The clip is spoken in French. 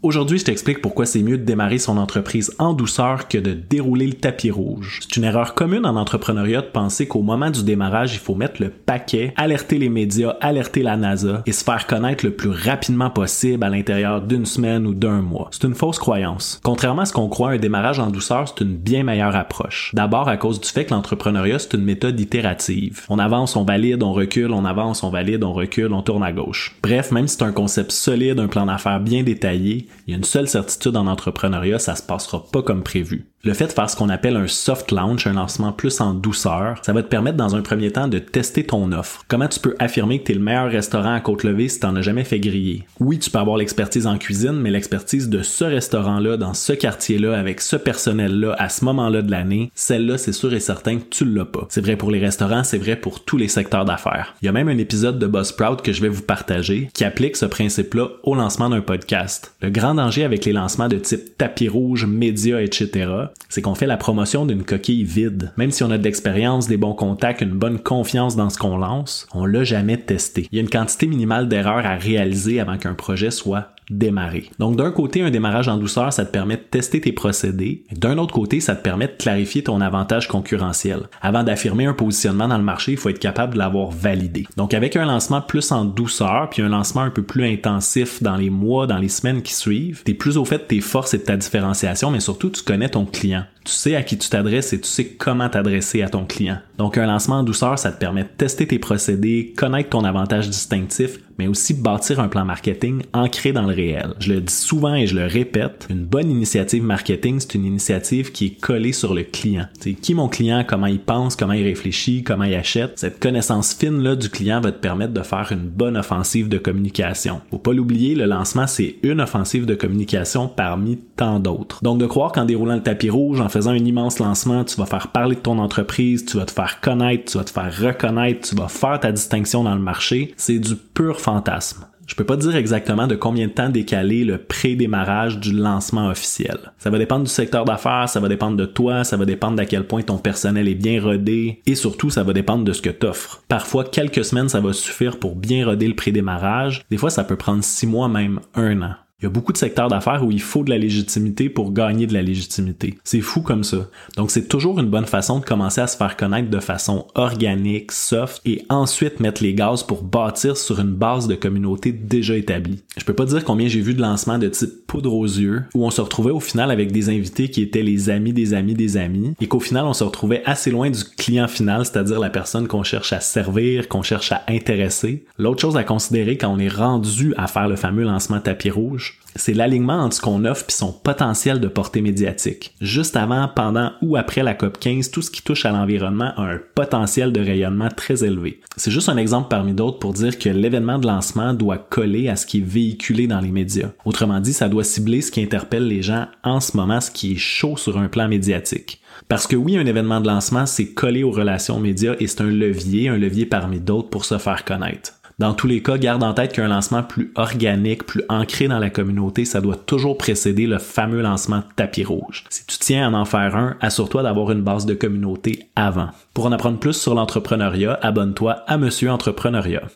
Aujourd'hui, je t'explique pourquoi c'est mieux de démarrer son entreprise en douceur que de dérouler le tapis rouge. C'est une erreur commune en entrepreneuriat de penser qu'au moment du démarrage, il faut mettre le paquet, alerter les médias, alerter la NASA et se faire connaître le plus rapidement possible à l'intérieur d'une semaine ou d'un mois. C'est une fausse croyance. Contrairement à ce qu'on croit, un démarrage en douceur, c'est une bien meilleure approche. D'abord à cause du fait que l'entrepreneuriat, c'est une méthode itérative. On avance, on valide, on recule, on avance, on valide, on recule, on tourne à gauche. Bref, même si c'est un concept solide, un plan d'affaires bien détaillé, il y a une seule certitude en entrepreneuriat, ça se passera pas comme prévu. Le fait de faire ce qu'on appelle un soft launch, un lancement plus en douceur, ça va te permettre dans un premier temps de tester ton offre. Comment tu peux affirmer que tu es le meilleur restaurant à Côte-Levée si t'en as jamais fait griller? Oui, tu peux avoir l'expertise en cuisine, mais l'expertise de ce restaurant-là, dans ce quartier-là, avec ce personnel-là, à ce moment-là de l'année, celle-là, c'est sûr et certain que tu l'as pas. C'est vrai pour les restaurants, c'est vrai pour tous les secteurs d'affaires. Il y a même un épisode de Buzzsprout que je vais vous partager qui applique ce principe-là au lancement d'un podcast. Le grand danger avec les lancements de type tapis rouge, médias, etc., c'est qu'on fait la promotion d'une coquille vide. Même si on a de l'expérience, des bons contacts, une bonne confiance dans ce qu'on lance, on l'a jamais testé. Il y a une quantité minimale d'erreurs à réaliser avant qu'un projet soit démarrer. Donc d'un côté, un démarrage en douceur, ça te permet de tester tes procédés. D'un autre côté, ça te permet de clarifier ton avantage concurrentiel. Avant d'affirmer un positionnement dans le marché, il faut être capable de l'avoir validé. Donc avec un lancement plus en douceur, puis un lancement un peu plus intensif dans les mois, dans les semaines qui suivent, tu es plus au fait de tes forces et de ta différenciation, mais surtout tu connais ton client. Tu sais à qui tu t'adresses et tu sais comment t'adresser à ton client. Donc un lancement en douceur, ça te permet de tester tes procédés, connaître ton avantage distinctif, mais aussi bâtir un plan marketing ancré dans le réel. Je le dis souvent et je le répète, une bonne initiative marketing, c'est une initiative qui est collée sur le client. C'est qui mon client, comment il pense, comment il réfléchit, comment il achète. Cette connaissance fine là du client va te permettre de faire une bonne offensive de communication. Faut pas l'oublier, le lancement c'est une offensive de communication parmi tant d'autres. Donc de croire qu'en déroulant le tapis rouge, en faisant un immense lancement, tu vas faire parler de ton entreprise, tu vas te faire connaître, tu vas te faire reconnaître, tu vas faire ta distinction dans le marché, c'est du pur fantasme. Je peux pas dire exactement de combien de temps décaler le pré-démarrage du lancement officiel. Ça va dépendre du secteur d'affaires, ça va dépendre de toi, ça va dépendre d'à quel point ton personnel est bien rodé et surtout ça va dépendre de ce que t'offres. Parfois quelques semaines ça va suffire pour bien roder le pré-démarrage. Des fois ça peut prendre six mois même un an. Il y a beaucoup de secteurs d'affaires où il faut de la légitimité pour gagner de la légitimité. C'est fou comme ça. Donc c'est toujours une bonne façon de commencer à se faire connaître de façon organique, soft, et ensuite mettre les gaz pour bâtir sur une base de communauté déjà établie. Je peux pas dire combien j'ai vu de lancements de type poudre aux yeux, où on se retrouvait au final avec des invités qui étaient les amis des amis des amis, et qu'au final on se retrouvait assez loin du client final, c'est-à-dire la personne qu'on cherche à servir, qu'on cherche à intéresser. L'autre chose à considérer quand on est rendu à faire le fameux lancement tapis rouge, c'est l'alignement entre ce qu'on offre et son potentiel de portée médiatique. Juste avant, pendant ou après la COP 15, tout ce qui touche à l'environnement a un potentiel de rayonnement très élevé. C'est juste un exemple parmi d'autres pour dire que l'événement de lancement doit coller à ce qui est véhiculé dans les médias. Autrement dit, ça doit cibler ce qui interpelle les gens en ce moment, ce qui est chaud sur un plan médiatique. Parce que oui, un événement de lancement, c'est collé aux relations médias et c'est un levier, un levier parmi d'autres pour se faire connaître. Dans tous les cas, garde en tête qu'un lancement plus organique, plus ancré dans la communauté, ça doit toujours précéder le fameux lancement tapis rouge. Si tu tiens à en faire un, assure-toi d'avoir une base de communauté avant. Pour en apprendre plus sur l'entrepreneuriat, abonne-toi à Monsieur Entrepreneuriat.